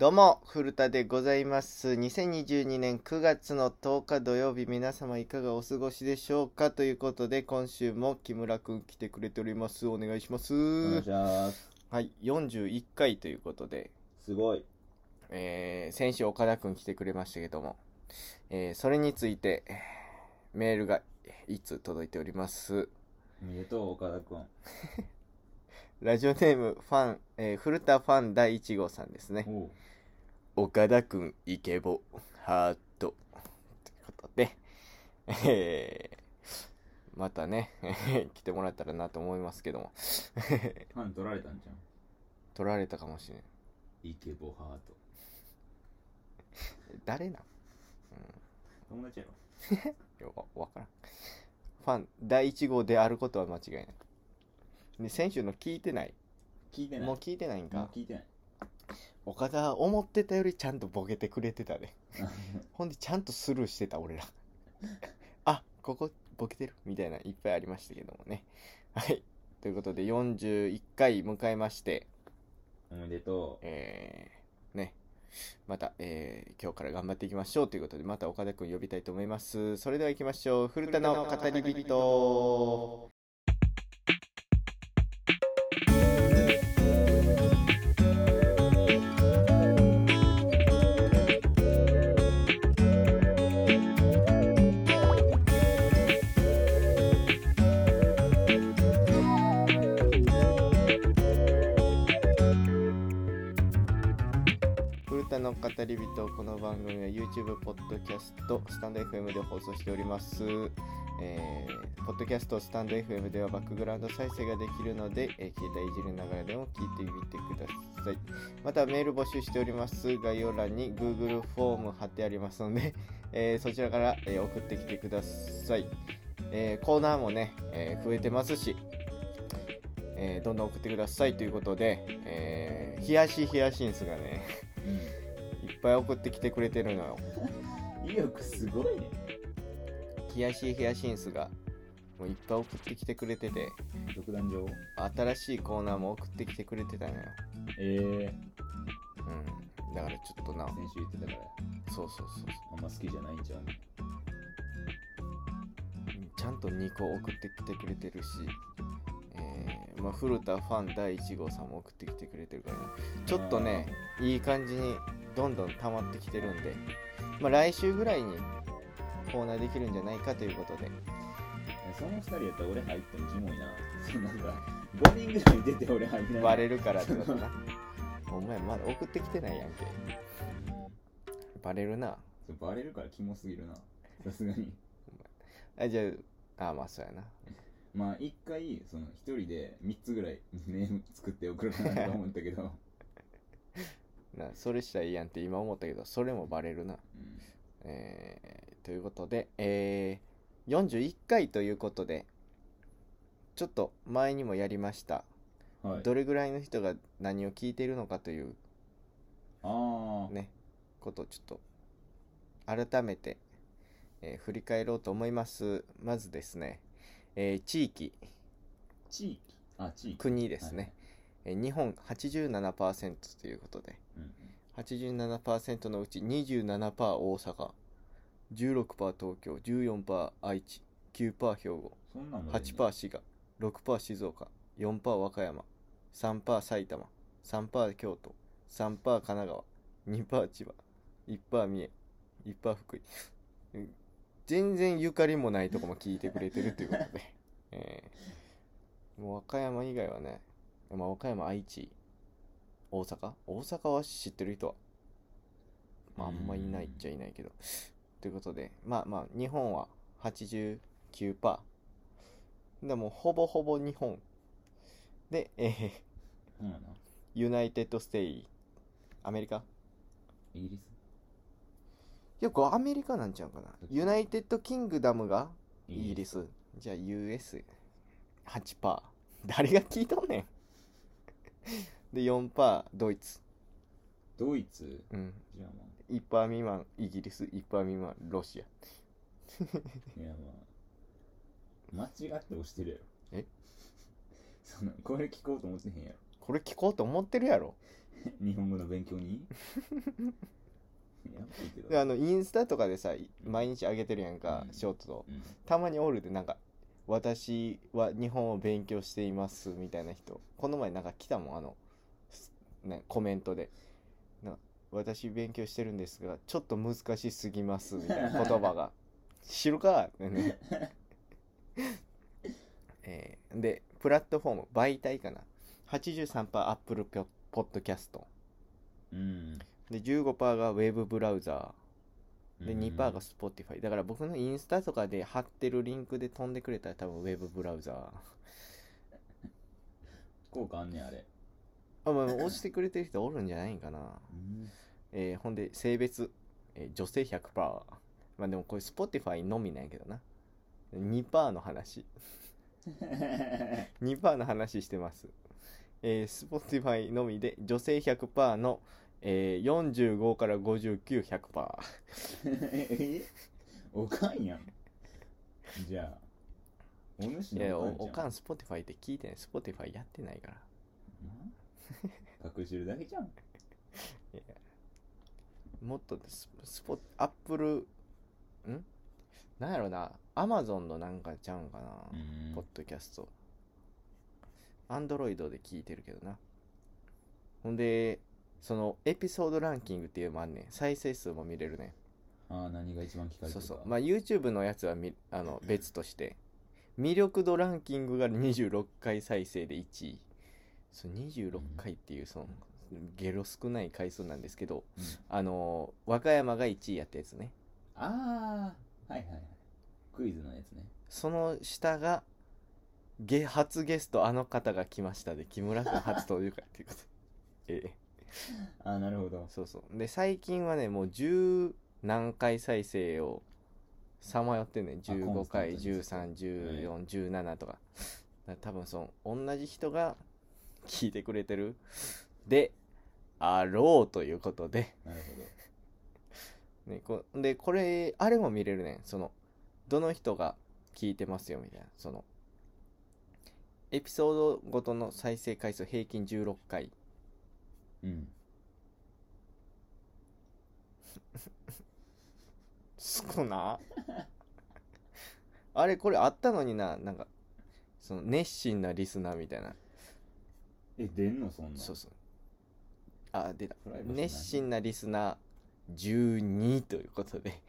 どうも、古田でございます。2022年9月の10日土曜日、皆様いかがお過ごしでしょうか？ということで、今週も木村くん来てくれております。お願いします。お願いします。はい、41回ということで、すごい。えー、先週岡田くん来てくれましたけども、えー、それについて、えーメールがいつ届いております。おめでとう、岡田くん。ラジオネーム、ファン、えー古田ファン第1号さんですね。岡田くんイケボハートということで、え ーまたね 来てもらったらなと思いますけどもファン取られたんじゃん。取られたかもしれんイケボハート。誰なん？友達やろ？いやわわからんファン第1号であることは間違いないで先週の聞いてない？聞いてない。もう聞いてないんもうか聞いてない。岡田思ってたよりちゃんとボケてくれてたで ほんでちゃんとスルーしてた俺ら。あここボケてるみたいないっぱいありましたけどもね。はい。ということで41回迎えまして。おめでとえー、ね。また、えー今日から頑張っていきましょうということでまた岡田くん呼びたいと思います。それでは行きましょう。古田の語り人語り人この番組は YouTube、ポッドキャスト、スタンド FM で放送しております。えーポッドキャスト、スタンド FM ではバックグラウンド再生ができるので、えー携帯いじりながらでも聞いてみてください。またメール募集しております。概要欄に Google フォーム貼ってありますので、えーそちらから、え送ってきてください。えコーナーもね、え増えてますし、えどんどん送ってくださいということで、えー、ヒヤシヒヤシンスがね、いっぱい送ってきてくれてるのよ。う。意欲すごいね。ヒヤシヒヤシンスがもういっぱい送ってきてくれてて、独壇場新しいコーナーも送ってきてくれてたのよ。ええうん。だからちょっとな、先週言ってたから、そうそうそうあんま好きじゃないんちゃうそう。ちゃんと2個送ってきてくれてるし、えーまあ、古田ファン第1号さんも送ってきてくれてるから、ね、ちょっとね、いい感じにどんどん溜まってきてるんで、まあ、来週ぐらいにコーナーできるんじゃないかということで、えその二人やったら俺入ってもキモいな。なんか、5人ぐらい出て俺入ってない。バレるからってことな。お前まだ送ってきてないやんけ。バレるな。バレるからキモすぎるな。さすがに。あ、じゃあ、あまあそうやな。まあ一回、その一人で3つぐらいネーム作って送るかなと思ったけど、なそれしたらいいやんって今思ったけど、それもバレるな。うんえー、ということで、えー、41回ということで、ちょっと前にもやりました。はい。どれぐらいの人が何を聞いているのかというああ、ね、ことをちょっと改めて、えー振り返ろうと思います。まずですね、えー地域、地域？あ、地域。国ですね。えー日本87%ということで、うんうん。87%のうち27%大阪、16%東京、14%愛知、9%兵庫、そんなんも8%滋賀、6%静岡、4%和歌山、3%埼玉、3%京都、3%神奈川、2%千葉、1%三重、1%福井。うん全然ゆかりもないとこも聞いてくれてるということで。えーもう和歌山以外はね、まあ、和歌山、愛知、大阪？大阪は知ってる人は、まあ、あんまいないっちゃいないけど。ということで、まあまあ、日本は89%。でもうほぼほぼ日本。で、えー。 United Sta、アメリカ？イギリス？いや、これアメリカなんちゃうかな。 United Kingdom がイギリス。ス。じゃあ US8%。誰が聞いとんねん。で、4%ドイツ。ドイツ？うん。じゃあま1%未満イギリス、1%未満ロシア。あ、いやまあ、間違って押してるやろ。え？その、これ聞こうと思ってへんやろ。これ聞こうと思ってるやろ。日本語の勉強に？であのインスタとかでさ毎日上げてるやんか、うん。ショートと。うん。たまにおるでなんか私は日本を勉強していますみたいな人。この前なんか来たもんあの、すね、コメントで。な私勉強してるんですがちょっと難しすぎますみたいな言葉が。知るかね、えーでプラットフォーム媒体かな。83%アップルポッドキャスト。うんで15%がウェブブラウザー。でうん。2%が Spotify だから僕のインスタとかで貼ってるリンクで飛んでくれたら多分ウェブブラウザー。効果あんねんあれ。あまあ押してくれてる人おるんじゃないんかな、うん。えーほんで性別、えー女性100%まあでもこれ Spotify のみなんやけどな。2%の話。2%の話してます。えー、Spotify のみで女性100%の、えー、45から59100% え？おかんやん。じゃあお主いやおのおかんじゃん。おかん Spotify って聞いてない Spotify やってないから。な隠してるだけじゃん。もっとススポアップルん？なんやろな。アマゾンのなんかちゃうんかな、うん。ポッドキャスト。アンドロイドで聞いてるけどな。ほんでそのエピソードランキングっていうのもあんねん。再生数も見れるね。ああ何が一番聞かれてるか。そうそう。まあ YouTube のやつはみあの別として。魅力度ランキングが26回再生で1位。そう26回っていうそのゲロ少ない回数なんですけどうん。あの和歌山が1位やったやつね。ああはいはいはい。クイズのやつね。その下がゲ初ゲストあの方が来ましたで木村君初登場会っていうこと。ええああなるほど。そうそう。で最近はねもう十何回再生をさまよってんねん。コン15スタン回トに131417とか。だから多分その同じ人が聞いてくれてる。であろうということで。なるほ ね、こでこれあれも見れるねん。そのどの人が聞いてますよみたいな。そのエピソードごとの再生回数平均16回。どうん。少な？あれこれあったのにな？なんかその熱心なリスナーみたいな。え出んのそんなん？そうそう。あ出た。熱心なリスナー12ということで。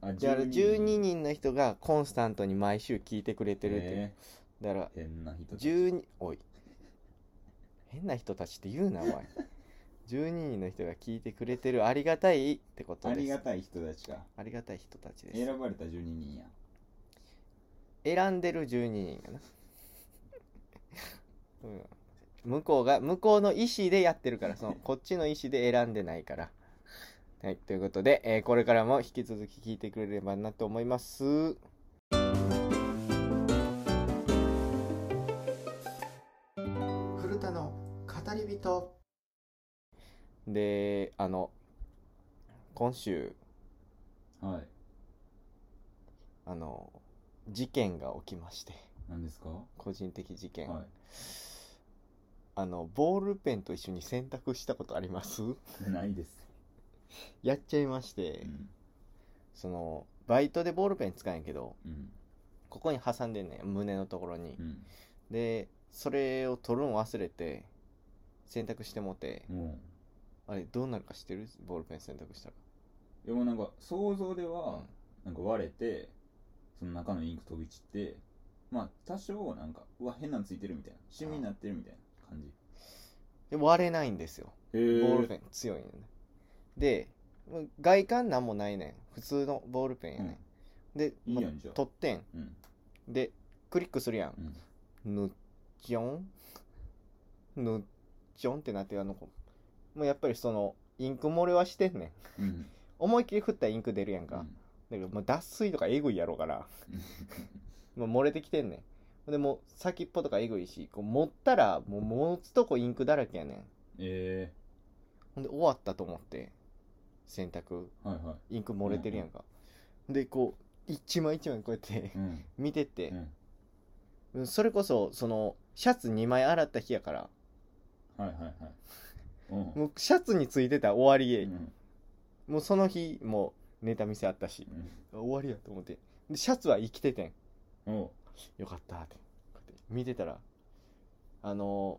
あだから12人の人。がコンスタントに毎週聞いてくれてるって。えだからー変な人たち。12おい。変な人たちって言うなお前12人の人が聞いてくれてるありがたいってことです。ありがたい人たちか。ありがたい人たちです。選ばれた12人や。選んでる12人やな、うん、向こうが向こうの意思でやってるからその こっちの意思で選んでないから。はいということで、えーこれからも引き続き聞いてくれればなと思います。古田の語り人であの今週はい。あの事件が起きまして。何ですか？個人的事件、はあのボールペンと一緒に洗濯したことあります？いないです。やっちゃいまして、うん。そのバイトでボールペン使うんやけどうん。ここに挟んでんねん胸のところに、うん。でそれを取るの忘れて洗濯してもて、もあれどうなるか知ってる？ボールペン洗濯したらうでもなんか想像でうん。はなんか割れてその中のインク飛び散ってまあ多少なんかうわ変なのついてるみたいな。シミになってるみたいな感じ。で割れないんですよ。ボールペン強いんよねで外観なんもないねん。普通のボールペンやねん、でいいやんじゃあ。取ってん。うん。でクリックするやん。うん。ぬっちょん？ぬっちょんってなってあの子もうやっぱりそのインク漏れはしてんねん。うん。思いっきり振ったらインク出るやんか、だけどもう脱水とかえぐいやろうから。もう漏れてきてんねん。でもう先っぽとかえぐいしこう持ったらもう持つとこインクだらけやねん。えほんで終わったと思って洗濯。ー、はいはい。インク漏れてるやんか、でこう一枚一枚こうやってうん。見てって。う、ん。それこそそのシャツ2枚洗った日やから。はいはいはい。うんもうシャツについてたら終わりへ、うん。もうその日もうネタ見せあったし。終わりやと思って。でシャツは生きててん。よかったって。見てたらあの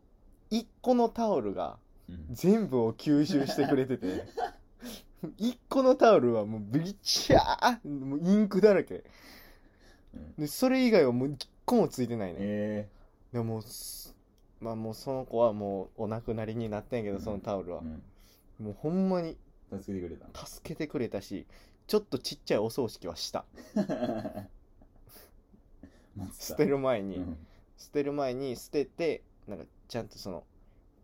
ー、1個のタオルがうん。全部を吸収してくれてて。1個のタオルはもうブリチャーもうインクだらけ。うん。でそれ以外はもう1個もついてないね。えでもまあもうその子はもうお亡くなりになったんやけど、うん。そのタオルは。もうほんまに助けてくれた。助けてくれたしちょっとちっちゃいお葬式はした。捨てる前に、うん。捨てる前に捨ててなんかちゃんとその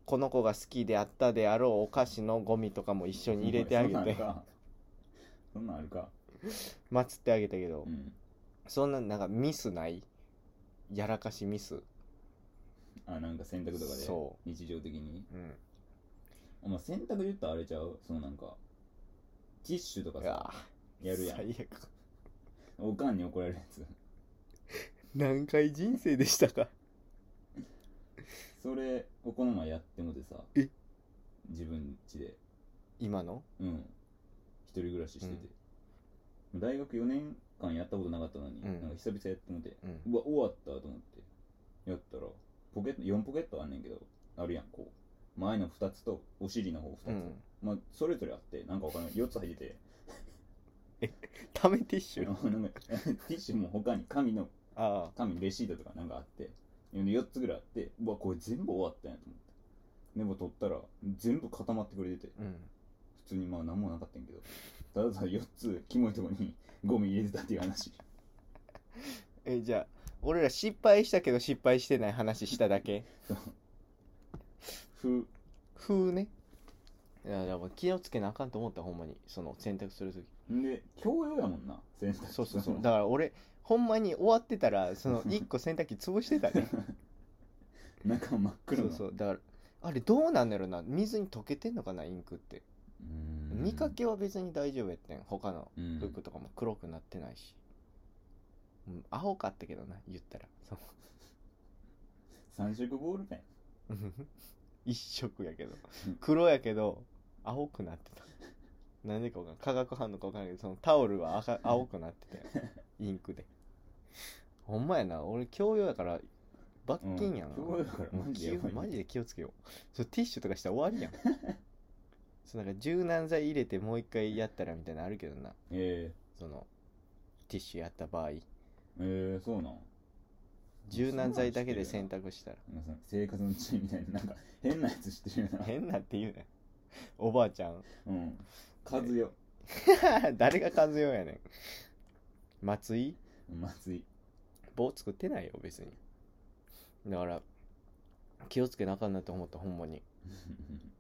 この子が好きであったであろうお菓子のゴミとかも一緒に入れてあげて。そんなんあるか。祀ってあげたけど、うん。そんななんかミスない？やらかしミス？あなんか洗濯とかでそ日常的に。うん。お前洗濯で言ったらあれちゃう？そのなんかティッシュとかさやるやん。最悪。おかんに怒られるやつ。何回人生でしたか？それおこの前やってもてさえ？自分家で。今の？うん。一人暮らししてて、大学4年間やったことなかったのに、うん。なんか久々やってもて、うん。うわ終わったと思って。やったらポケット4ポケットあんねんけどあるやんこう。前の2つとお尻の方2つ、うん。まあそれぞれあってなんかわからない4つ入ってて。ためティッシュ？なんか ティッシュも他に紙のああ。紙レシートとかなんかあって。4つぐらいあってうわこれ全部終わったんやと思って。でも取ったら全部固まってくれてて。うん。普通にまあ何もなかったんやけど。ただただ4つキモいとこにゴミ入れてたっていう話。えじゃあ俺ら失敗したけど失敗してない話しただけ。ふ。風ね。いやでも気をつけなあかんと思ったほんまに。その洗濯するときんで共用やもんな洗濯機そうそうそう。だから俺ほんまに終わってたらその 1個洗濯機潰してたね。中真っ黒そうそう。だからあれどうなんだろうな。水に溶けてんのかなインクって。見かけは別に大丈夫やってん。他のうん。服とかも黒くなってないし、うん、青かったけどな言ったら。そう。三色ボールペン。一色やけど。うん。黒やけど青くなってた。なんでかわかんない。化学反応かわかんないけどそのタオルは赤 青くなってたよ。インクで。ほんまやな。俺教養やから罰金やな、うんからマジでマジで気をつけよう。それティッシュとかしたら終わりやん。そうなんか柔軟剤入れてもう一回やったらみたいなのあるけどな。えそのティッシュやった場合。ー、えー、そうなん。柔軟剤だけで洗濯したら。なん生活の知恵みたいななんか変なやつ知ってるよな。変なって言うねおばあちゃん。うん。和代。誰が和代やねん。松井？松井。棒作ってないよ別に。だから気をつけなあかんなって思ったほんまに。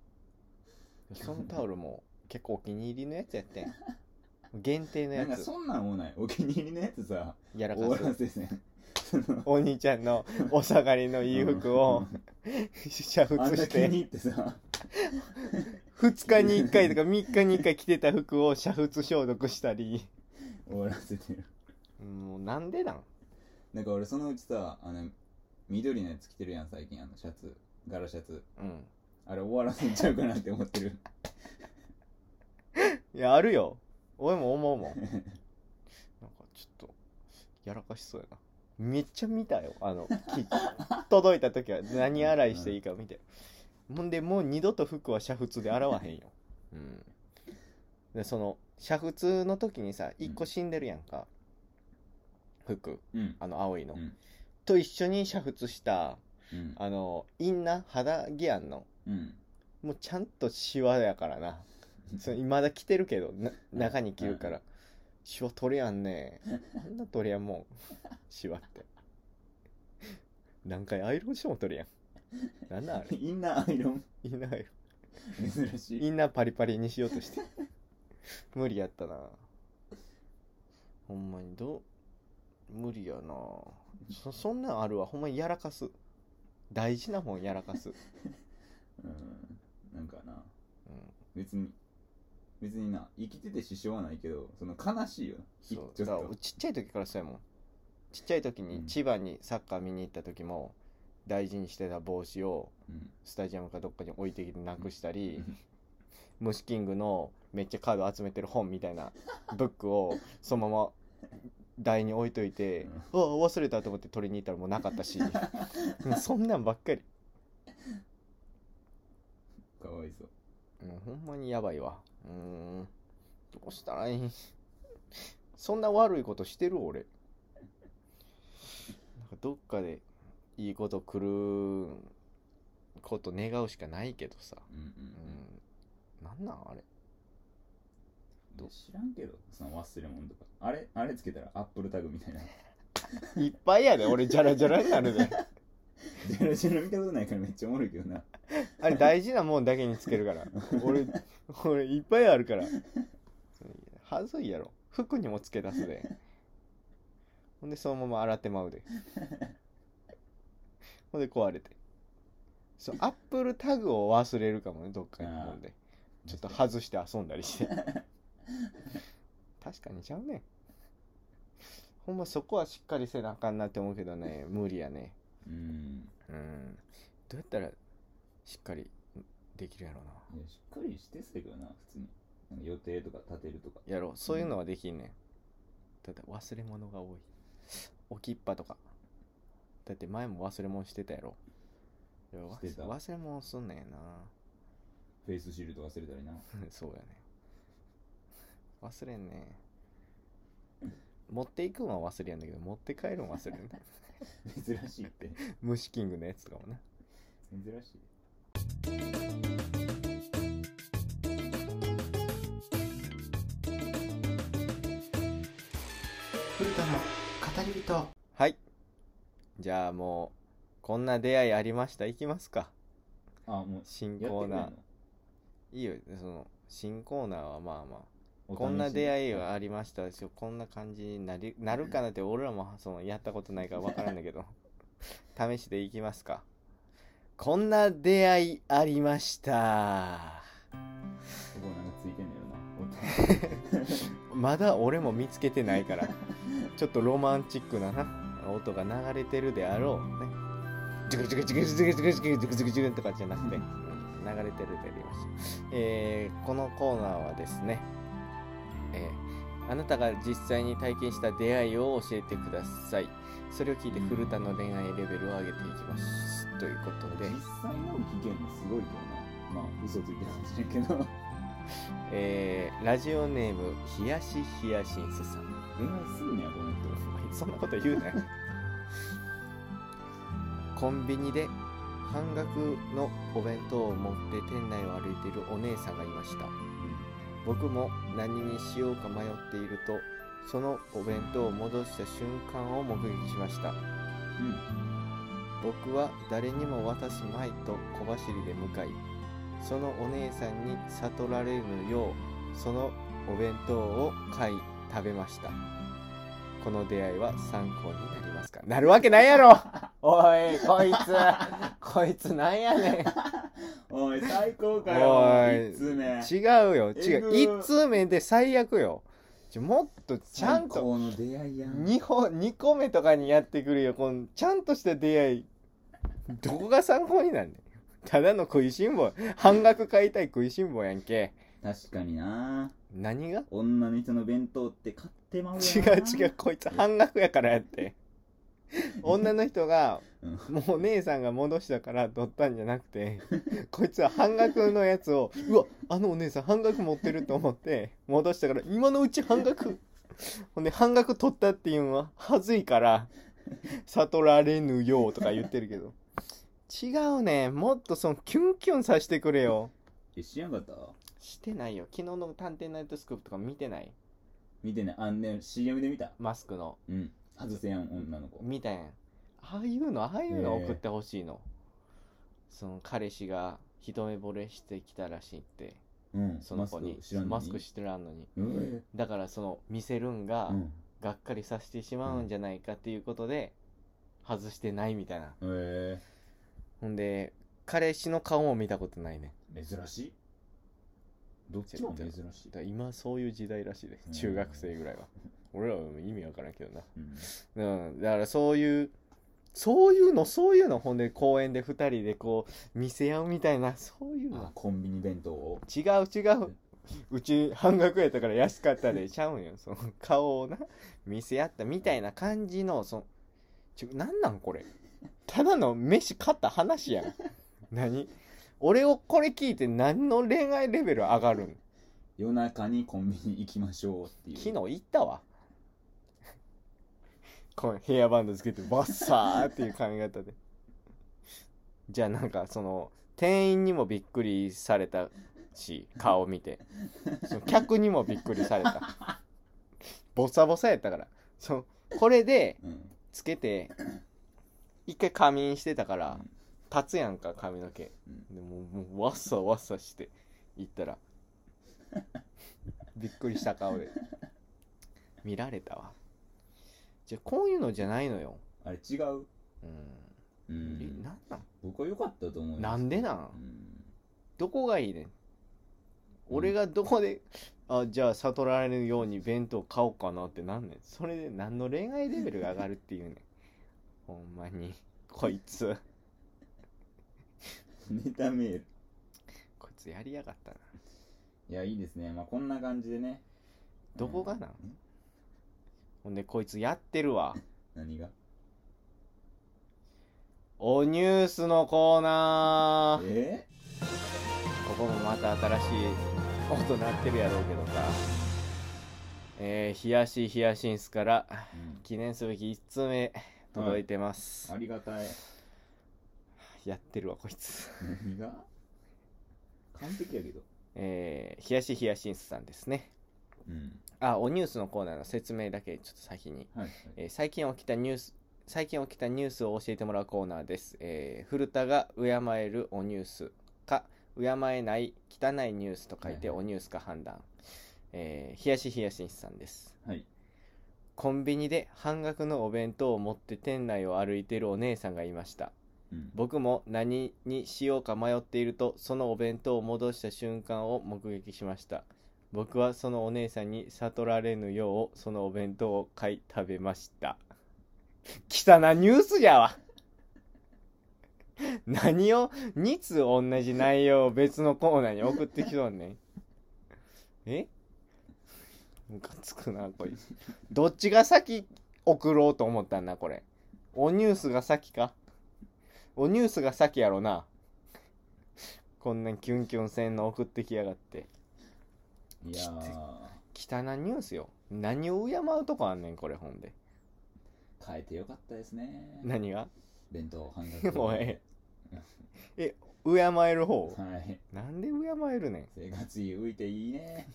そのタオルも結構お気に入りのやつやってん限定のなんかやつそんなんもない。お気に入りのやつさ。やら終わからすせせんそのお兄ちゃんの お下がりのいい服をうん。煮あして。だけに入ってさ。2日に1回とか3日に1回着てた服を煮沸消毒したり。終わらせてる。もうなんでなん？なんか俺そのうちさあの緑のやつ着てるやん最近あのシャツ。柄シャツ。うん。あれ終わらせちゃうかなって思ってる。いやあるよ俺も思うもん。なんかちょっとやらかしそうやな。めっちゃ見たよ。あのき 届いた時は。何洗いしていいか見て。ほんでもう二度と服は煮沸で洗わへんよ。うん。でその煮沸の時にさ一個死んでるやんか。服。うん。あの青いの、うん。と一緒に煮沸したうん。あのインナー肌着やんの。うん。もうちゃんとシワやからなそれまだ着てるけどな中に着るからシワ取れやんねあんな取れやんもんシワって。何回アイロンしても取れやん。なんなんあれ。インナーアイロン。インナーアイ珍しい。ロンインナーパリパリにしようとして。無理やったな。ほんまにどう？無理やな。そそんなんあるわ。ほんまにやらかす。大事なもんやらかす、うん。なんかな。うん。別に別にな生きてて支障はないけどその悲しいよひそう。ちょっとだからちっちゃい時からそうやもん。ちっちゃい時うん。に千葉にサッカー見に行った時も、大事にしてた帽子をうん。スタジアムかどっかに置いてきてなくしたり、うん。虫キングのめっちゃカード集めてる本みたいな ブックをそのまま台に置いといて、あ忘れたと思って取りに行ったらもうなかったし。そんなんばっかり。かわいそう。もうほんまにやばいわうーん。どうしたらいい？そんな悪いことしてる俺。なんかどっかでいいこと来ること願うしかないけどさ。うんうんうん。なんなんあれ？うん知らんけどその忘れ物とか。あれ？あれつけたらアップルタグみたいな。いっぱいやで俺ジャラジャラになるでジェラジェラ見たことないからめっちゃおもろいけどな。あれ大事なもんだけにつけるから。俺俺いっぱいあるから。はずいやろ。服にもつけ出すで。ほんでそのまま洗ってまうで。ほんで壊れて。そうアップルタグを忘れるかもねどっかにほんで。ちょっと外して遊んだりして。確かにちゃうね。ほんまそこはしっかりせなあかんなって思うけどね。無理やねうん。うん。どうやったらしっかりできるやろうな。いやしっかりしてそうやけどな普通に。予定とか立てるとか。やろう。そういうのはできんねん。ただ忘れ物が多い。置きっぱとか。だって前も忘れ物してたやろ。忘れ物すんねんな。フェイスシールド忘れたりな。そうやね。忘れんね持っていくんは忘れやんだけど持って帰るん忘れんな珍しいって。虫キングのやつとかもな。珍しい。古田の語り人。はい。じゃあもうこんな出会いありました？いきますか。あもう新コーナー。いいよ。その新コーナーはまあまあ。おこんな出会いはありましたしこんな感じになりなるかなって俺らもそのやったことないから分からんだけど。試しでいきますか。こんな出会いありました。ここなんかついてんのよな。まだ俺も見つけてないから。ちょっとロマンチックなな音が流れてるであろうね。ジュクジュクジュクジュクジュクジュクジュクジュクジュクとかじゃなくてうん流れてるでありました、えーこのコーナーはですね、えーあなたが実際に体験した出会いを教えてください。それを聞いて古田の恋愛レベルを上げていきます。ということで。実際の危険もすごいけどな。まあ嘘ついてるかもしれんけど。えーラジオネームひやしひやしんすさん。恋愛するんやこの人そんなこと言うなよ。コンビニで半額のお弁当を持って店内を歩いているお姉さんがいました僕も何にしようか迷っているとそのお弁当を戻した瞬間を目撃しました。うん。僕は誰にも渡すまいと小走りで向かいそのお姉さんに悟られぬようそのお弁当を買い食べました。この出会いは参考になりますか？なるわけないやろ！おいこいつこいつなんやねおい最高かおよい。一通目。ん違うよ。違う。一通目で最悪よ。もっとちゃんと最高の出会いやん。2本2個目とかにやってくるよ。このちゃんとした出会い。どこが参考になんねん。ただの食いしん坊半額買いたい食いしん坊やんけ。確かにな。何が？女の人の弁当って買ってまうよ違なう違う。こいつ半額やからやって 女の人がうん。もう姉さんが戻したから取ったんじゃなくてこいつは半額のやつをうわあのお姉さん半額持ってると思って戻したから今のうち半額。ほんで半額取ったっていうのははずいから悟られぬようとか言ってるけど。違うね。もっとそのキュンキュンさせてくれよ。え知らんかった？してないよ。昨日の「探偵ナイトスクープ」とか見てない？見てない。あんね CM で見た。マスクの。うん外せやん女の子。見たやんああいうのああいうの送ってほしいの、その彼氏が一目惚れしてきたらしいって。うん。その子に。マスクしてらんのに。うんだからその見せるんがうん。がっかりさせてしまうんじゃないかっていうことで外してないみたいな。えほんで彼氏の顔も見たことないね。ー、珍しい？どっちも珍しい。今そういう時代らしいでうん。中学生ぐらいは俺らは意味わからんけどな。うん。うん、だからそういうそういうのそういうのほんで公園で2人でこう見せ合うみたいなそういうあのコンビニ弁当を？違う違う。うち半額やったから安かったで ちゃうんよ。その顔をな見せ合ったみたいな感じのそのちょなんなんこれ？ただの飯買った話やん。何？俺をこれ聞いて何の恋愛レベル上がるん？夜中にコンビニ行きましょうっていう。昨日行ったわこのヘアバンドつけてバッサーっていう髪型で。じゃあなんかその店員にもびっくりされたし顔見て。その客にもびっくりされた。ボサボサやったから。そのこれでうんつけて一回仮眠してたから立つやんか髪の毛。うん。でもうもうわっさわっさして行ったら。びっくりした顔で。見られたわじゃあこういうのじゃないのよ。あれ違う？うん、うえん。なんなん？僕は良かったと思うよなんでなん？うん。どこがいいねん。俺がどこで、あじゃあ悟られるように弁当買おうかなってなんねん？それで何の恋愛レベルが上がるっていうねん？ほんまに。こいつ。ネタメール。こいつやりやがったな。いやいいですね。まあこんな感じでね。どこがなん？うんほんでこいつやってるわ。何が？おニュースのコーナー。え？ここもまた新しい音鳴ってるやろうけどさ。えー、ヒヤシヒヤシンスからうん。記念すべき1通目届いてます、ありがたい。やってるわこいつ。何が？完璧やけど。えー、ヒヤシヒヤシンスさんですねうん。あおニュースのコーナーの説明だけちょっと先に、はいはい。えー最近起きたニュース最近起きたニュースを教えてもらうコーナーです、えー古田が敬えるおニュースか敬えない汚いニュースと書いてはいおニュースか判断、えー、冷やし冷やしんさんです。はい。コンビニで半額のお弁当を持って店内を歩いているお姉さんがいました。うん。僕も何にしようか迷っているとそのお弁当を戻した瞬間を目撃しました僕はそのお姉さんに悟られぬようそのお弁当を買い食べました。汚なニュースじゃわ。何を2通同じ内容を別のコーナーに送ってきとんねん。え？ムカつくなこいつ。どっちが先送ろうと思ったんだこれ？おニュースが先か？おニュースが先やろな。こんなキュンキュンせんの送ってきやがって。いや汚なニュースよ。何を敬うとこあんねんこれほんで。ー変えてよかったですね。何が？弁当半額 おい。敬える方？はい。なんで敬えるねん？生活費浮いていいね。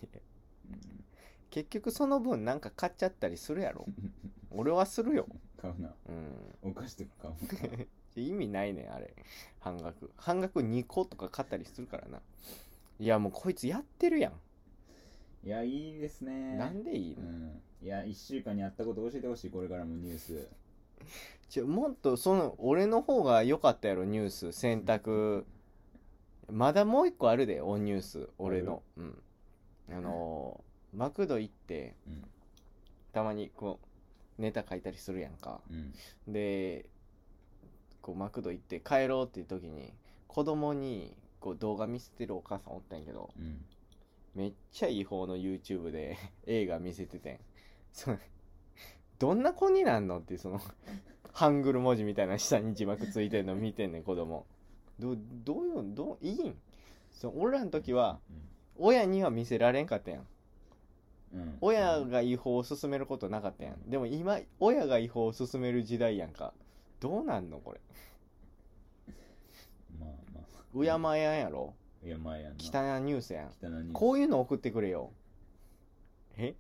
結局その分なんか買っちゃったりするやろ。俺はするよ。買うな。うん。お菓子とか買うな。意味ないねんあれ。半額。半額2個とか買ったりするからな。いやもうこいつやってるやん、いやいいですね。なんでいいの、うん。いや1週間にあったこと教えてほしいこれからもニュース。ちょもっとその俺の方が良かったやろニュース。選択。まだもう一個あるでオンニュース。俺の。うん。あのーマクド行ってうん。たまにこうネタ書いたりするやんか。うん。でこうマクド行って帰ろうっていう時に子供にこう動画見せてるお母さんおったんやけどうんめっちゃいい方の YouTube で 映画見せててん。それどんな子になんのってそのハングル文字みたいな下に字幕ついてんの見てんねん子供。どどういうどういいん？そ俺らの時は親には見せられんかったやん。うん。親が違法を進めることなかったやん。でも今親が違法を進める時代やんか。どうなんのこれ？まあまうやまやんやろ。あいやまあやんな。汚いニュースやん。汚いニュース。こういうの送ってくれよ。え？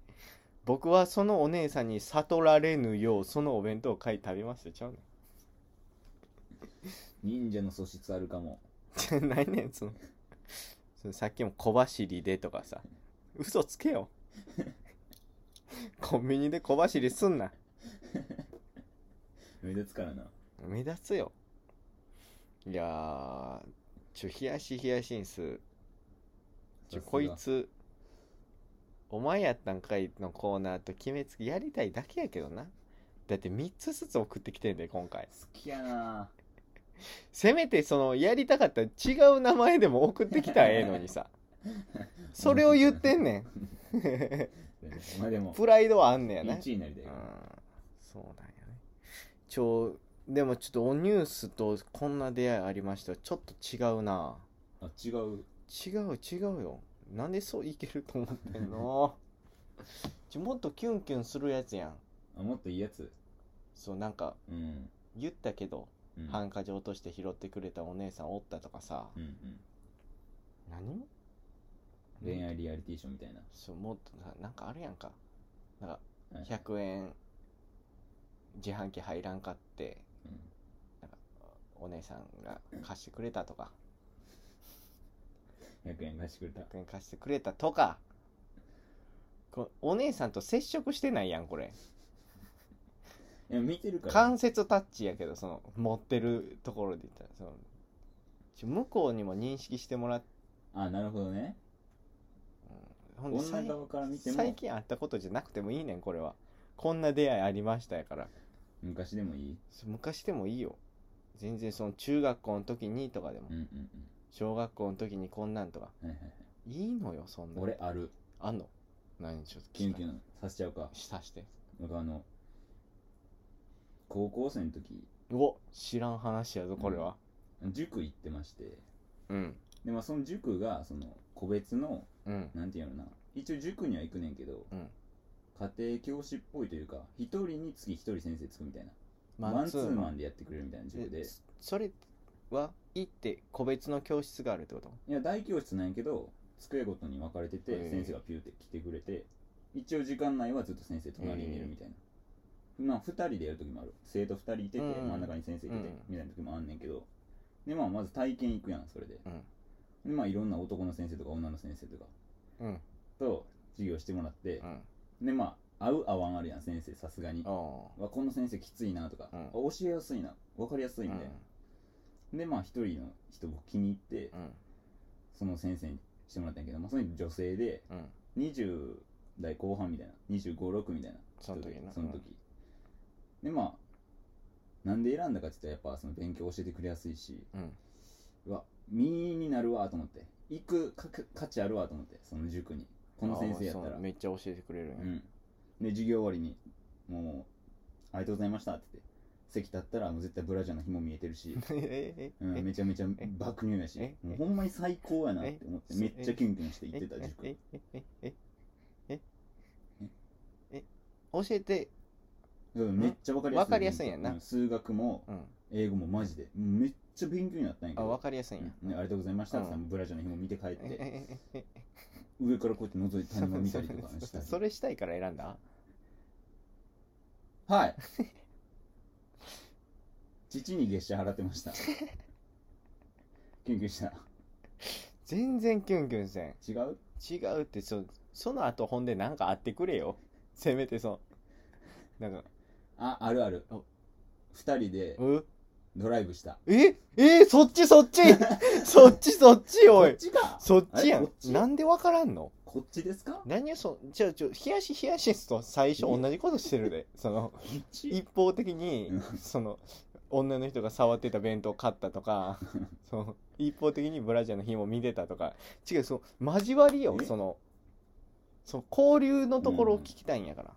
僕はそのお姉さんに悟られぬようそのお弁当を買い食べました。ちゃう忍者の素質あるかも。ねん何ねんその。そのさっきも小走りでとかさ。嘘つけよ。コンビニで小走りすんな。目立つからな。目立つよ。いやーちょ冷やし冷やしんす。ちょこいつお前やったんかいのコーナーと決めつけやりたいだけやけどな。だって3つずつ送ってきてんで今回。好きやな。せめてそのやりたかったら違う名前でも送ってきたらええのにさ。それを言ってんねん。まあでもプライドはあんねやな。1位になりたいうん。そうなんやね。ちょでもちょっとおニュースとこんな出会いありました。ちょっと違うな。あ違う。違う違うよ。なんでそういけると思ってんの？ちょもっとキュンキュンするやつやん。あもっといいやつ？そうなんかうん。言ったけど、うん。ハンカチ落として拾ってくれたお姉さんおったとかさ、うんうん。何？恋愛リアリティショーみたいな。そうもっとさなんかあるやんか。なんかはい。100円自販機入らんかって。うんお姉さんが貸してくれたとか。100円貸してくれた。100円貸してくれたとか。こお姉さんと接触してないやんこれ。いや見てるから。関節タッチやけどその持ってるところで言ったら。そのちょ向こうにも認識してもらっあなるほどね。ほんで女側から見ても。最近あったことじゃなくてもいいねんこれは。こんな出会いありましたやから。昔でもいい。昔でもいいよ全然その中学校の時にとかでもうんうん小学校の時にこんなんとか。うんはいはいはい。いいのよそんな俺ある。あんの？何ちょっとキュンキュンさせちゃうか。したして。僕あの高校生の時。うお知らん話やぞこれは。塾行ってまして。うん。でまあその塾がその個別のうん。なんていうのな。一応塾には行くねんけど、うん。家庭教師っぽいというか一人につき一人先生つくみたいなママン。ツーマンでやってくれるみたいな塾で。えそれは行って個別の教室があるってこと？いや大教室なんやけど机ごとに分かれてて、先生がピューって来てくれて一応時間内はずっと先生隣にいるみたいな、まあ2人でやる時もある。生徒2人いてて、うん。真ん中に先生いてて、うん。みたいな時もあんねんけど。でまあまず体験行くやんそれで。うん。でまあいろんな男の先生とか女の先生とかうん。と授業してもらってう、ん。でまあ合う合わんあるやん先生。さすがに。この先生きついなとか、うん。あ教えやすいな。分かりやすいみたいな、でまあ一人の人僕気に入ってうん。その先生にしてもらったんやけど、まあ、その人女性でうん。20代後半みたいな。2 5 6みたいな。その時な。その時、でまあなんで選んだかって言ったらやっぱその勉強教えてくれやすいしうん。うわ身になるわと思って。行くか価値あるわと思ってその塾に。この先生やったら。めっちゃ教えてくれるんや。うんで授業終わりにもう「ありがとうございました」って言って席立ったらもう絶対ブラジャーの紐見えてるし、ええうん、えめちゃめちゃ爆乳やしえもうほんまに最高やなって思ってめっちゃキュンキュンして行ってた塾。ええええええ教えてうんめっちゃわかりやすいわかりやすいんやんなう数学もうん英語もマジでめっちゃ勉強になったんやけどあ分かりやすいんありがとうございましたってブラジャー。の紐見て帰って上からこうやって覗いて谷間見たりとかしたりそれしたいから選んだはい。父に月謝払ってました。キュンキュンした。全然キュンキュンせん。違う？違うってそその後ほんでなんかあってくれよ。せめてそなんか。ああるある。お二人でうドライブした。え？え？そっちそっち？そっちそっちおい。ちか。そっちやん。なんでわからんの？こっちですか？何をそじゃあちょヒヤシヒヤシスと最初同じことしてるで。その一方的にうん。その女の人が触ってた弁当買ったとか その一方的にブラジャーの紐見てたとか。違うその交わりよえ？そのそう交流のところを聞きたいんやから、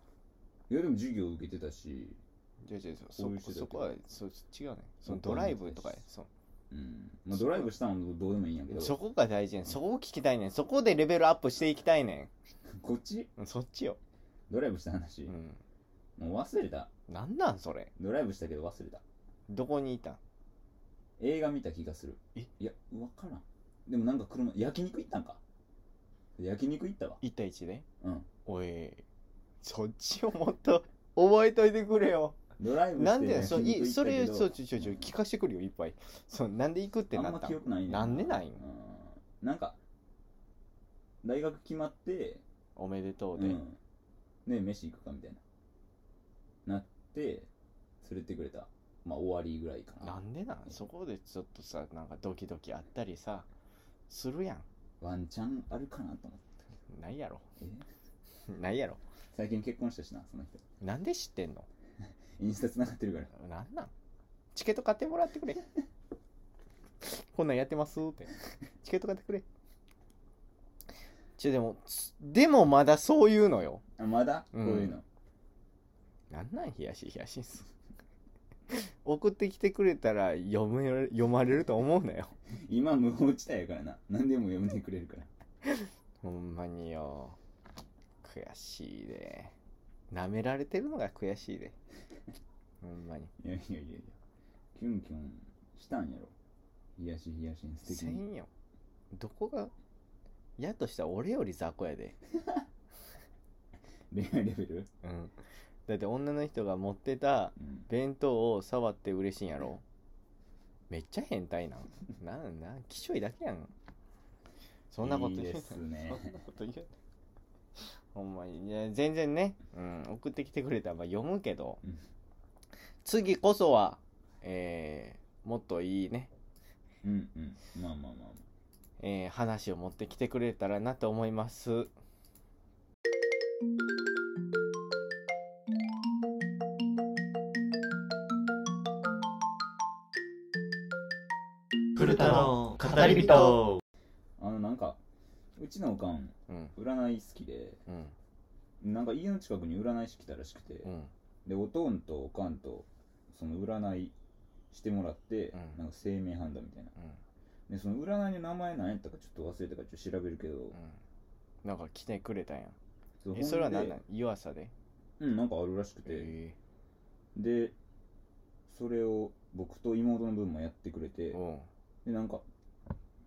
いやでも授業受けてたし。じゃあじゃあそそこはそう違うね。そのドライブとかやそううん。まあドライブしたのもどうでもいいんやけど。そこが大事やねん。そこを聞きたいねん。そこでレベルアップしていきたいねこっち？んそっちよ、ドライブした話。う、ん、もう忘れた。なんなんそれ？ドライブしたけど忘れた。どこにいたん？映画見た気がする。え？いや分からん。でもなんか車焼肉行ったんか？焼肉行ったわ。1対1で？うん。おいそっちをもっと覚えといてくれよドライブしてなんでそいそれそうちょちょちょ聞かしてくるよいっぱい。そうなんで行くってなったん？記憶ないねな。んでないんうん。なんか大学決まっておめでとうで、うん。ね飯行くかみたいな。なって連れてくれた。まあ終わりぐらいかな。なんでなん。そこでちょっとさなんかドキドキあったりさするやん。ワンチャンあるかなと思って。ないやろ。え？ないやろ。最近結婚したしなその人。なんで知ってんの？インスタ繋がってるから。なんなん？チケット買ってもらってくれ。こんなんやってますって。チケット買ってくれ。ちょでもつでもまだそういうのよ。あまだ、うん。こういうの。なんなん？冷やし冷やしんす。送ってきてくれたら読める読まれると思うなよ。今無法地帯やからな。何でも読んでくれるから。ほんまによ。悔しいで舐められてるのが悔しいで。ほんまに。いやいやいやいやキュンキュンしたんやろ。冷やし冷やしん素敵に。せんよ。どこがやとしたら俺より雑魚やで。恋愛レベル？うん。だって女の人が持ってたうん。弁当を触って嬉しいんやろ。めっちゃ変態なん。なんなんきしょいだけやん。そんなこと言ういいですね。そんなこと言うほんまにいや全然ね、うん、送ってきてくれたらまあ読むけど、うん。次こそはえー、もっといいね、うんうん。まあまあまあまあ。えー話を持ってきてくれたらなと思います。古田の語り人うちのおかんうん。占い好きでうん。なんか家の近くに占い師来たらしくて、うん。でおとんとおかんとその占いしてもらって、うん。なんか生命判断みたいな。うん。でその占いの名前何やったかちょっと忘れたからちょっと調べるけど、うん。なんか来てくれたんや。そうえそれは何なん湯浅で？うんなんかあるらしくて、え。でそれを僕と妹の分もやってくれてでなんか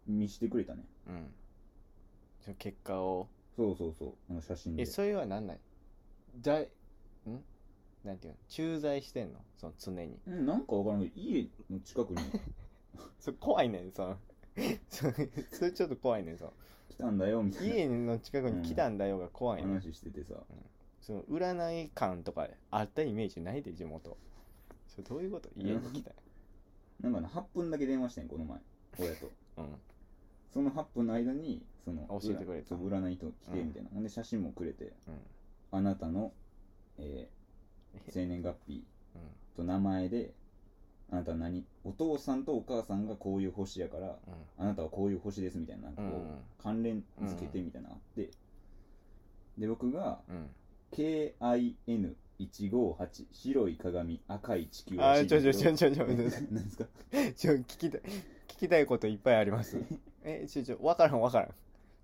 見してくれたね。うんその結果を。そうそうそう。なんか写真で。えそれは何なんだい？ん？なんていうの？駐在してんの？その常に。うんなんかわからんけど家の近くに。それ怖いねん。その それそれちょっと怖いねん。その来たんだよみたい家の近くに来たんだよが怖いなねん、話しててさ。その占い館とかあったイメージないで地元。それどういうこと？家に来た？なんかね8分だけ電話してんこの前。親と。うん。その8分の間にその教えてくれた。そう占いと来てみたいな、ほんで写真もくれてうん。あなたの、えー生年月日うん。と名前であなたは何お父さんとお母さんがこういう星やからうん。あなたはこういう星ですみたいなこう、うん関連つけてみたいなあって、で僕がうん、KIN158 白い鏡赤い地球あーちょちょちょょちょちょ何 ですか？ちょ聞きたい聞きたいこといっぱいあります。えちょちょわからんわからん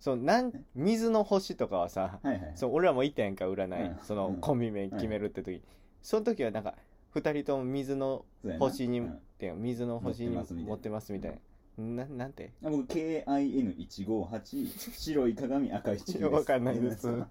そうなん水の星とかはさはいはい。そう俺らもいたやんか占い、うん。そのうん。コンビ名決めるって時、その時はなんか二人とも水のそうやな。星に、うん。っていう水の星に持ってますみたいな。持ってますみたいな。ななんて？あ僕 KIN158 白い鏡赤い地球です。わかんないです。あ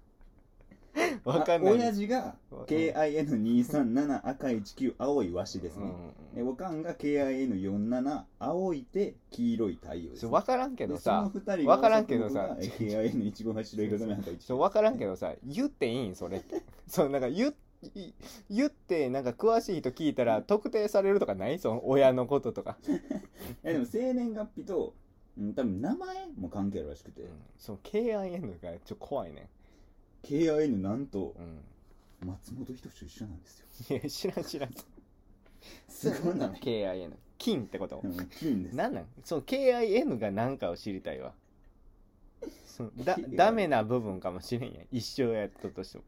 わかんない。親父が KIN237 赤い地球青い和紙ですね、うでおかんが KIN47 青い手黄色い太陽です、そう分からんけどさ。わからんけどさ。僕が KIN158 白い鏡赤い地球分からんけどさ言っていいん？それ。っ てそうなんか言い言ってなんか詳しい人聞いたら特定されるとかない？その親のこととか、いやでも生年月日と、うん、多分名前も関係あるらしくて、うん、その KIN がちょっと怖いね KIN なんとうん。松本人志と一緒なんですよ。いや知らん知らん。すごいな。KIN 金ってこと？うん金です。なんなん？その KIN が何かを知りたいわ。そのだ KIN ダメな部分かもしれんやん。一生やったとしても。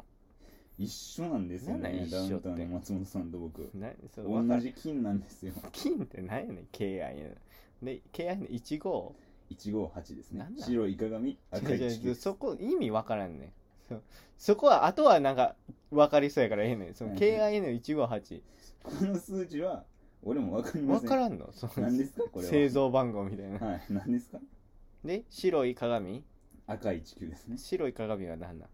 一緒なんですよなんなんねダウ一緒って？ンタウンの松本さんと僕。なそうわか同るじ金なんですよ。金って何やねん KIN で KIN15 158ですね。なんなん？白い鏡赤い地球そこ意味わからんねんそそこはあとはなんか分かりそうやからええねん。そのうん KIN158 この数字は俺も分かりません。分からんの？その何ですか？これは。製造番号みたいな。はい。何ですか？で白い鏡？赤い地球ですね。白い鏡は何なん？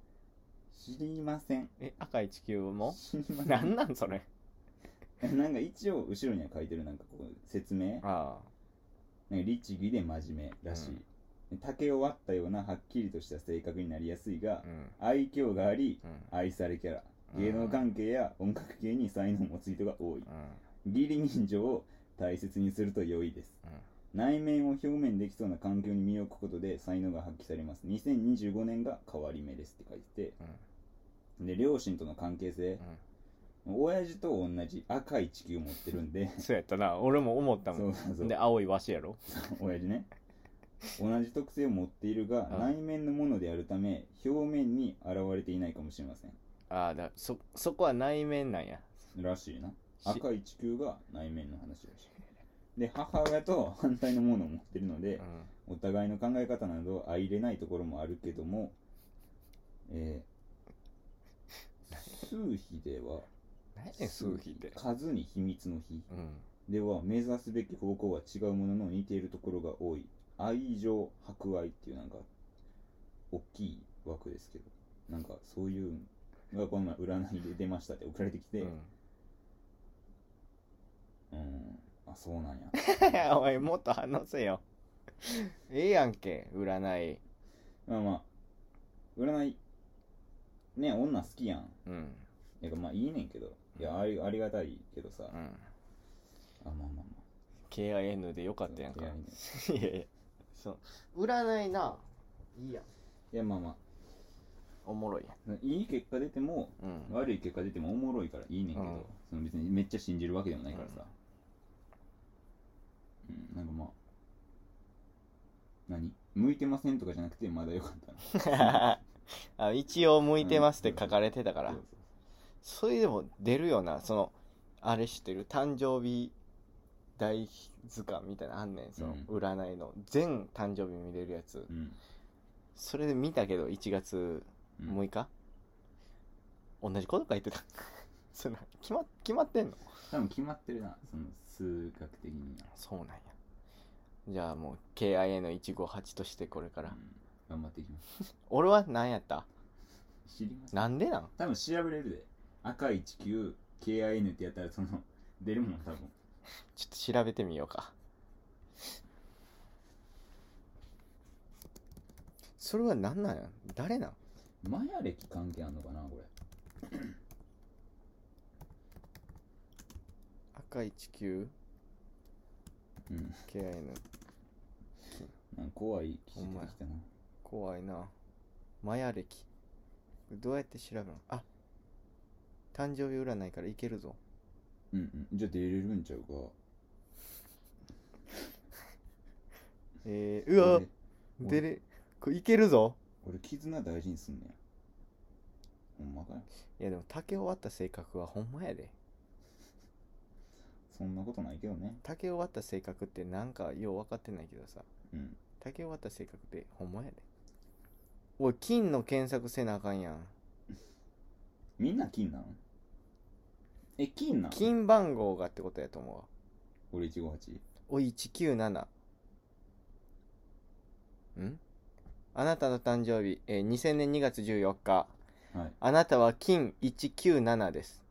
知りません。え赤い地球も？知りません。何なんそれ？なんか一応後ろには書いてるなんかこう説明。あ。なんか律儀で真面目らしい、竹を割ったようなはっきりとした性格になりやすいがあうん。愛嬌がありうん。愛されキャラ。芸能関係や音楽系に才能を持つ人が多い。うん。義理人情を大切にすると良いです。内面を表面できそうな環境に身を置くことで才能が発揮されます。2025年が変わり目ですって書いててで両親との関係性。親父と同じ赤い地球を持ってるんで。そうやったな。俺も思ったそもうそうそう。んで青いわしやろ。親父ね同じ特性を持っているがうん内面のものであるため表面に現れていないかもしれません。ああだそそこは内面なんや。らしいな。し。赤い地球が内面の話らしい。で母親と反対のものを持ってるのでう、ん。お互いの考え方など相入れないところもあるけども、えー、数比では何数比って。数に秘密の比うん。では目指すべき方向は違うものの似ているところが多い愛情博愛っていうなんか大きい枠ですけどなんかそういうのがこの前占いで出ましたって送られてきてうん。うん。あそうなんや。おいもっと話せよ。ええやんけ占い。まあまあ占いね女好きやん。うん。いやまあいいねんけど。いやありありがたいけどさ、あうん。まあまあま KIN でよかあったやんか。いやいいねいやいやそう。占いな。いいや。んいやまあまおもろいやあいい結果出てもんうん。悪い結果出てもおもろいからいいねんけど、うん。その別にめっちゃ信じるわけでもないからさ、うん、なんかまあ何？向いてませんとかじゃなくてまだよかったな あ一応向いてますって書かれてたから。そう。それでも出るよな。そのあれ知ってる？誕生日大図鑑みたいなのあんねんそのうん。占いの。全誕生日見れるやつ。そううん。それで見たけど1月うん。6日、同じこと書いてた。そんな決ま決まってんの？多分決まってるなその数学的には、そうなんや。じゃあもう KIN158 としてこれから、うん。頑張っていきます。俺は何やった？知りますなんでなん？多分調べれるで。赤い地球 KIN ってやったらその出るもん多分ちょっと調べてみようか。それは何なんや？誰なん？マヤ歴関係あんのかなこれ。赤い地球？うん。KIN なんか怖い記事出てきたな。怖いな。マヤ歴。どうやって調べるの？あ誕生日占いからいけるぞうんうん。じゃあ出れるんちゃうか。えー、うわ。俺出れこれいけるぞ。俺絆大事にすんねやほんまかよいやでも竹を割った性格はほんまやで。そんなことないけどね。竹を割った性格ってなんかよう分かってないけどさ。うん。竹を割った性格ってほんまやで。おい金の検索せなあかんやん。みんな金なん？え金なん？金番号がってことやと思うわ。俺158おい197ん？あなたの誕生日、えー2000年2月14日。はい。あなたは金197です。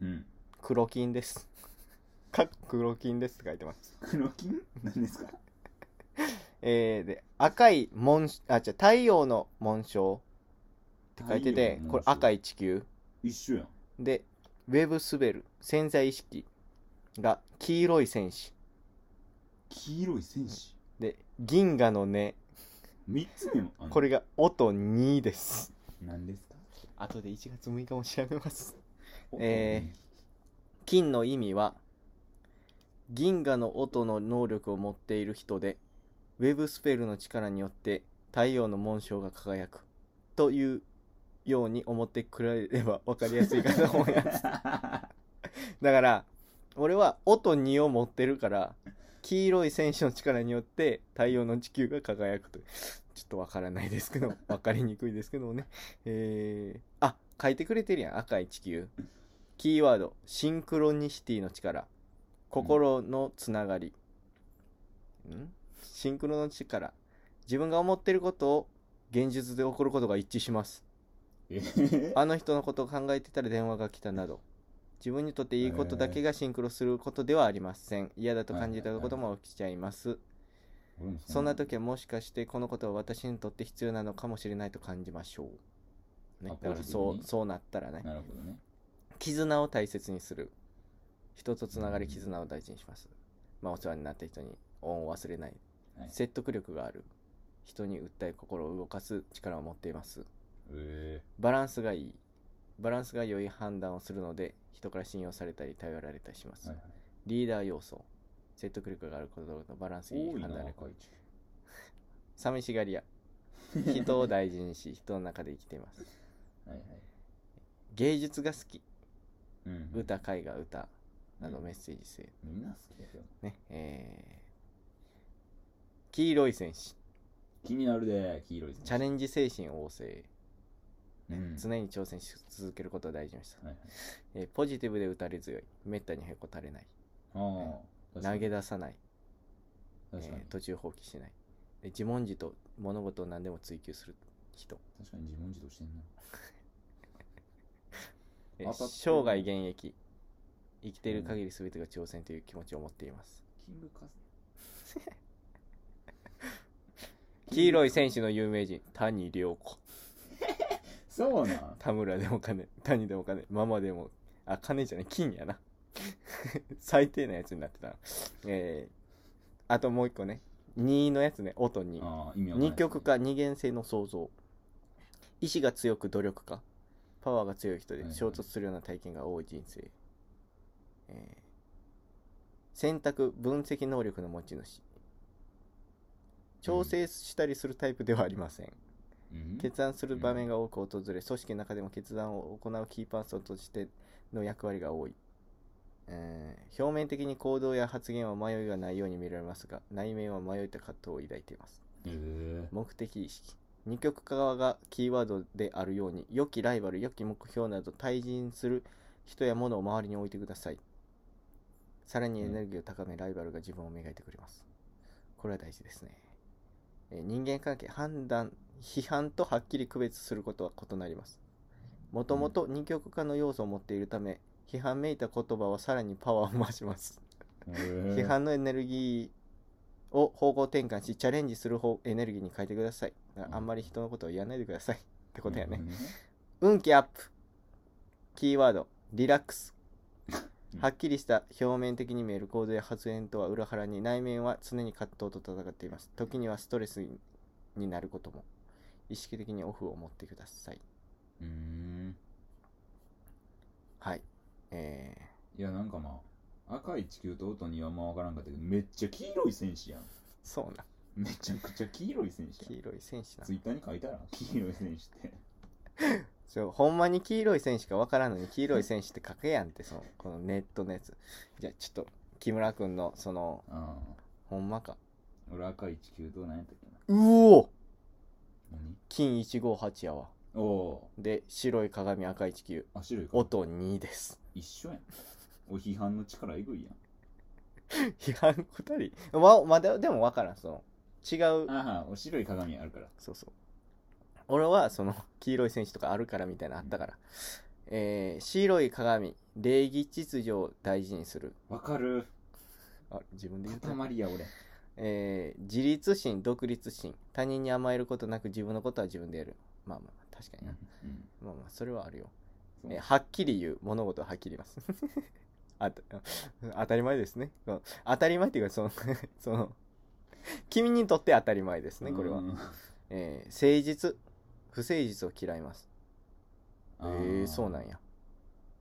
うん。黒金です。か黒金ですって書いてます。黒金？何ですか？えー、で赤い紋あ違う太陽の紋章って書いててこれ赤いい地球。一緒やん。でウェブスベル潜在意識が黄色い戦士。黄色い戦士？で銀河の根三つ目もあんの。これが音2です。何ですか？後で1月6日も調べます。おえ金の意味は銀河の音の能力を持っている人でウェブスペルの力によって太陽の紋章が輝くというように思ってくれれば分かりやすいかと思います。だから俺は音2を持ってるから黄色い戦士の力によって太陽の地球が輝くとちょっとわからないですけど 分かりにくいですけどもね。えー、あ書いてくれてるやん赤い地球。キーワードシンクロニシティの力。心のつながり、ん。シンクロの力。自分が思ってることを現実で起こることが一致します。えー あの人のことを考えてたら電話が来たなど。自分にとっていいことだけがシンクロすることではありません。嫌だと感じたことも起きちゃいます。そんな時はもしかしてこのことは私にとって必要なのかもしれないと感じましょう、ね。あ、だからそうそうなったらね。なるほどね。絆を大切にする。人とつながり絆を大事にします。まあお世話になった人に恩を忘れない。はい。説得力がある。人に訴え心を動かす力を持っていますえバランスがいい。バランスが良い判断をするので人から信用されたり頼られたりします、はいはい。リーダー要素。説得力があることとバランスいい多いな判断力寂しがり屋。人を大事にし 人の中で生きています。はいはい。芸術が好き。うん歌絵画歌。などうん。メッセージ性、みんな好きだけどねえー。黄色い戦士。気になるで黄色いチャレンジ精神旺盛、うん。常に挑戦し続けることを大事にした、はいはい。えーポジティブで打たれ強い。めったにへこたれない。ああ投げ出さない、えー途中放棄しない。で自問自答物事を何でも追求する人、確かに自問自答してんな。生涯現役。生きている限り全てが挑戦という気持ちを持っています、キングカズ。黄色い戦士の有名人谷涼子そうなん？田村でも金谷でも金ママでもあ金じゃない金やな。最低なやつになってたな。えー、あともう一個ね。2のやつね音に。二極化二元性の創造意志が強く努力家パワーが強い人で衝突するような体験が多い人生、えー選択分析能力の持ち主。調整したりするタイプではありません、うん決断する場面が多く訪れ、組織の中でも決断を行うキーパーソンとしての役割が多い、えー表面的に行動や発言は迷いがないように見られますが内面は迷いと葛藤を抱いています。目的意識。二極化がキーワードであるように良きライバル良き目標など対人する人や物を周りに置いてください。さらにエネルギーを高めライバルが自分を磨いてくれます。これは大事ですね。えー人間関係判断批判とはっきり区別することは異なります。もともと二極化の要素を持っているため批判めいた言葉はさらにパワーを増します。批批判のエネルギーを方向転換しチャレンジする方エネルギーに変えてください。あんまり人のことを言わないでください。ってことやね、運気アップ。キーワード。リラックス。はっきりした表面的に見える行動や発言とは裏腹に内面は常に葛藤と戦っています。時にはストレスになることも意識的にオフを持ってください。うん。はい。えいやなんかまあ赤い地球と音にはまあ分からんかったけどめっちゃ黄色い戦士やん。ー、そうな。めちゃくちゃ黄色い戦士やん。黄色い戦士なツイッターに書いたら黄色い戦士って。そうほんまに黄色い戦士かわからんのに黄色い戦士って書けやんってそのこのネットのやつ。じゃあちょっと木村君のそのああ。ほんまか。俺赤い地球と何やったっけな？うお何金158やわ。おおで白い鏡赤い地球。ーあ白いか。音2です。一緒やん。お批判の力えぐいやん。批判2人？ままだでも分からん。その違う。ああお白い鏡あるから。そうそう。俺はその黄色い戦士とかあるからみたいなのあったから、えー、白い鏡礼儀秩序を大事にする。わかる。あ自分で言った。塊や俺えー自立心独立心。他人に甘えることなく自分のことは自分でやる。まあまあ確かにな、うんまあまあそれはあるよ、えーはっきり言う物事ははっきり言います。あた 当たり前ですね。当たり前っていうかその その君にとって当たり前ですねこれは、うんえー誠実。不誠実を嫌います。えあー、そうなんや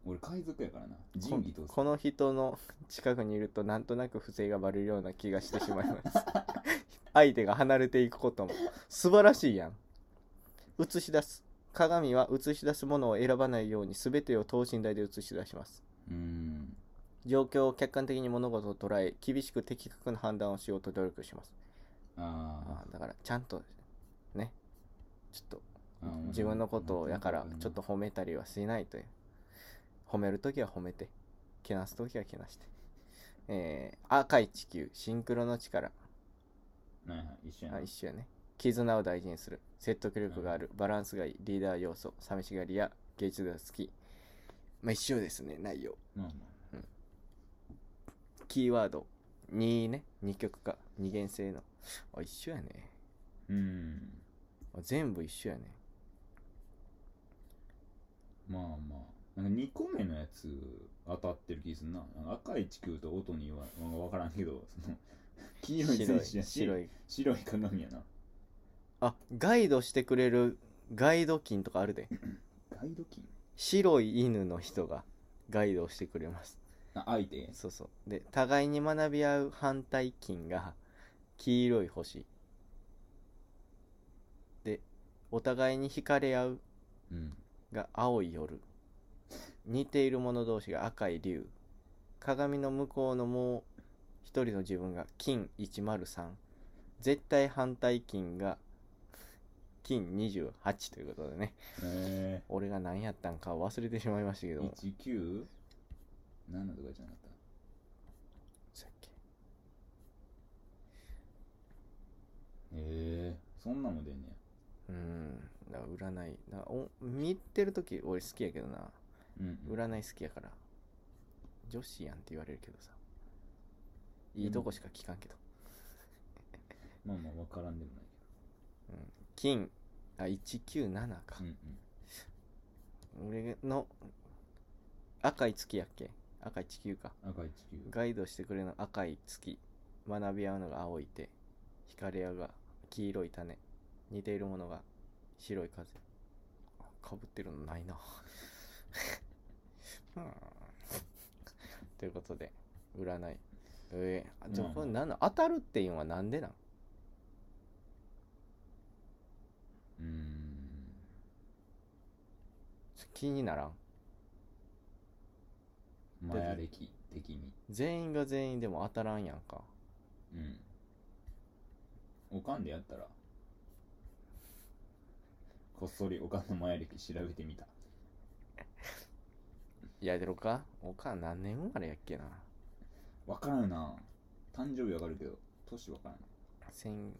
俺海賊やからな。こ仁義とこの人の近くにいるとなんとなく不正がバレるような気がしてしまいます。相手が離れていくことも。素晴らしいやん。映し出す。鏡は映し出すものを選ばないように全てを等身大で映し出します。うん。状況を客観的に物事を捉え厳しく的確な判断をしようと努力します。ああーだからちゃんとね。ちょっと自分のことをやからちょっと褒めたりはしないという褒めるときは褒めてけなすときはけなして。えー、赤い地球シンクロの力。はいはい一緒やなあ一緒やね。絆を大事にする。説得力がある。バランスがいい。リーダー要素。寂しがりや芸術が好き。まあ一緒ですね。内容。まあまキーワード。2ね。二極化。二元性の。あ一緒やね。あうん。あ全部一緒やね。まあまあなんか2個目のやつ当たってる気するな。なんか赤い地球と音には分からんけどその 黄色い白い戦士やし白い。白い鏡やな。あガイドしてくれるガイド金とかあるで。ガイド金白い犬の人がガイドをしてくれます。あ相手？そうそう。で互いに学び合う反対金が黄色い星。でお互いに惹かれ合ううん。が青い夜似ている者同士が赤い竜。鏡の向こうのもう一人の自分が金103絶対反対金が金28ということでね。え俺が何やったんか忘れてしまいましたけー、ども。19何のとかじゃなかっさっきたえー、そんなんも出んねうん。だから占い。だからお見てる時俺好きやけどな。やうんうん。占い好きやから。女子やんって言われるけどさ。いいとこしか聞かんけど、まあまあ分からんでもない金。あ197か。けど、うん。俺の赤い月やっけ？赤い地球か。うん、赤い地球。ガイドしてくれるの赤い月。学び合うのが青い手。惹かれ合うが黄色い種。似ているものが白い風。かぶってるのないなうん。ということで占い。えー、じゃあうん。これ何なの当たるっていうのはなんでなん？うーん。気にならん？マヤ歴的に。全員が全員でも当たらんやんか。うん。おかんでやったらこっそりおかんのマヤ歴調べてみたやでろか？おかん何年生まれやっけな？わからんな。誕生日わかるけど年わからん千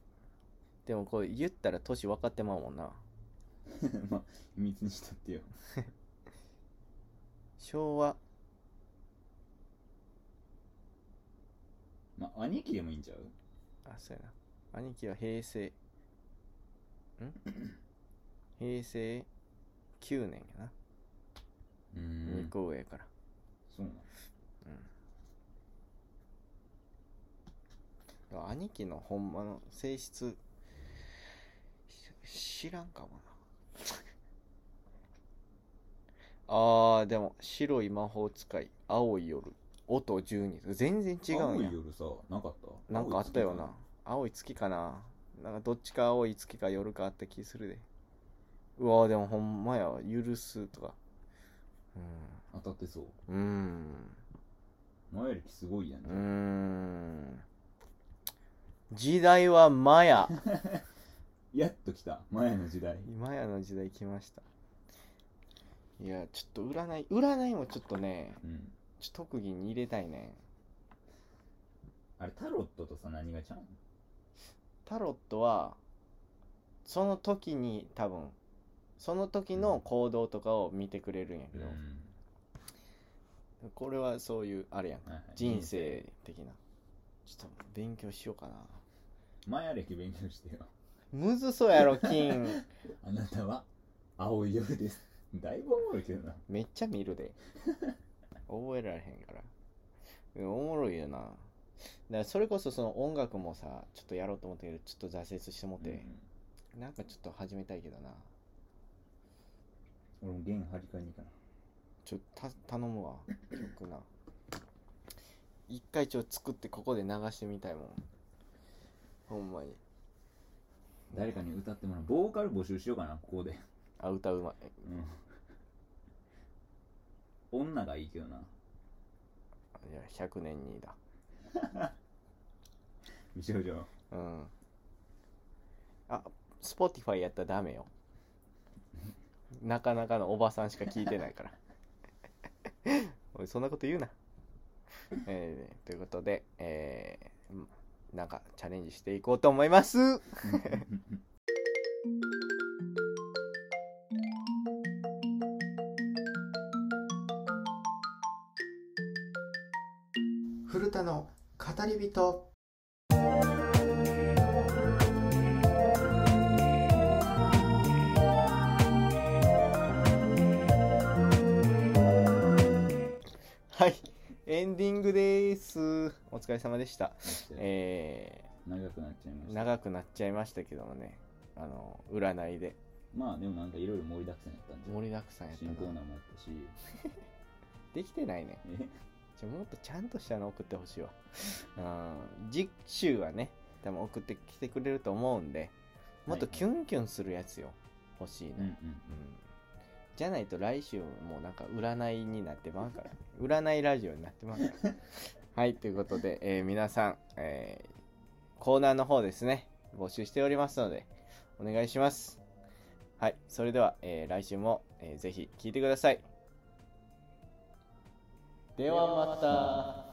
でもこれ言ったら年分かってまうもんな。まあ秘密にしとってよ。昭和。まあ兄貴でもいいんちゃう？あそうやな。兄貴は平成。ん？平成9年やな、う2個上やから。そうなんだから兄貴のほんまの性質し知らんかもな。あーでも白い魔法使い青い夜音12全然違うんや。青い夜さなかった？なんかあったよな。青い月かな？な。んかどっちか青い月か夜かあった気するで。うわーでもほんまや許すとか当たってそう。うんうんマヤ歴すごいやんうーん。時代はマヤ。やっと来た。マヤの時代。マヤの時代来ました。いやちょっと占い。占いもちょっとねうん。ちょっと特技に入れたいね。あれタロットとさ何がちゃうん？タロットはその時に多分その時の行動とかを見てくれるんやけど、これはそういうあれやん。はいはい。人生的な。ちょっと勉強しようかな。マヤ歴勉強してよ。むずそうやろ金。あなたは青い夜です。だいぶおもろいけどな。めっちゃ見るで。覚えられへんから。でもおもろいよな。だからそれこそその音楽もさちょっとやろうと思ったけどちょっと挫折してもって、なんかちょっと始めたいけどな。うん俺も弦張り替えに行かな。ちょた頼むわ。曲な。一回ちょっと作ってここで流してみたいもん。ほんまに。誰かに歌ってもらう。ボーカル募集しようかなここで。あ歌うまい。うん。女がいいけどな。いや100年にだ。美少女。うん。あ Spotify やったらダメよなかなかのおばさんしか聞いてないから。おいそんなこと言うな。えー、ということでえー、なんかチャレンジしていこうと思います。古田の語り人。お疲れ様でした。え長くなっちゃいまー、した。長くなっちゃいましたけどもね。あの占いで。まあでもなんかいろいろ盛りだくさんやったんじゃん盛りだくさんやった新コーナなーもやったし。できてないね。え？ちょもっとちゃんとしたの送ってほしいわ。うん次週はね多分送ってきてくれると思うんでもっとキュンキュンするやつよ。欲しいね、うんうん。うん。じゃないと来週もなんか占いになってまうから。占いラジオになってまうから はいということで、えー皆さん、えーコーナーの方ですね募集しておりますのでお願いします。はいそれでは、えー来週も、えーぜひ聞いてください。ではまた。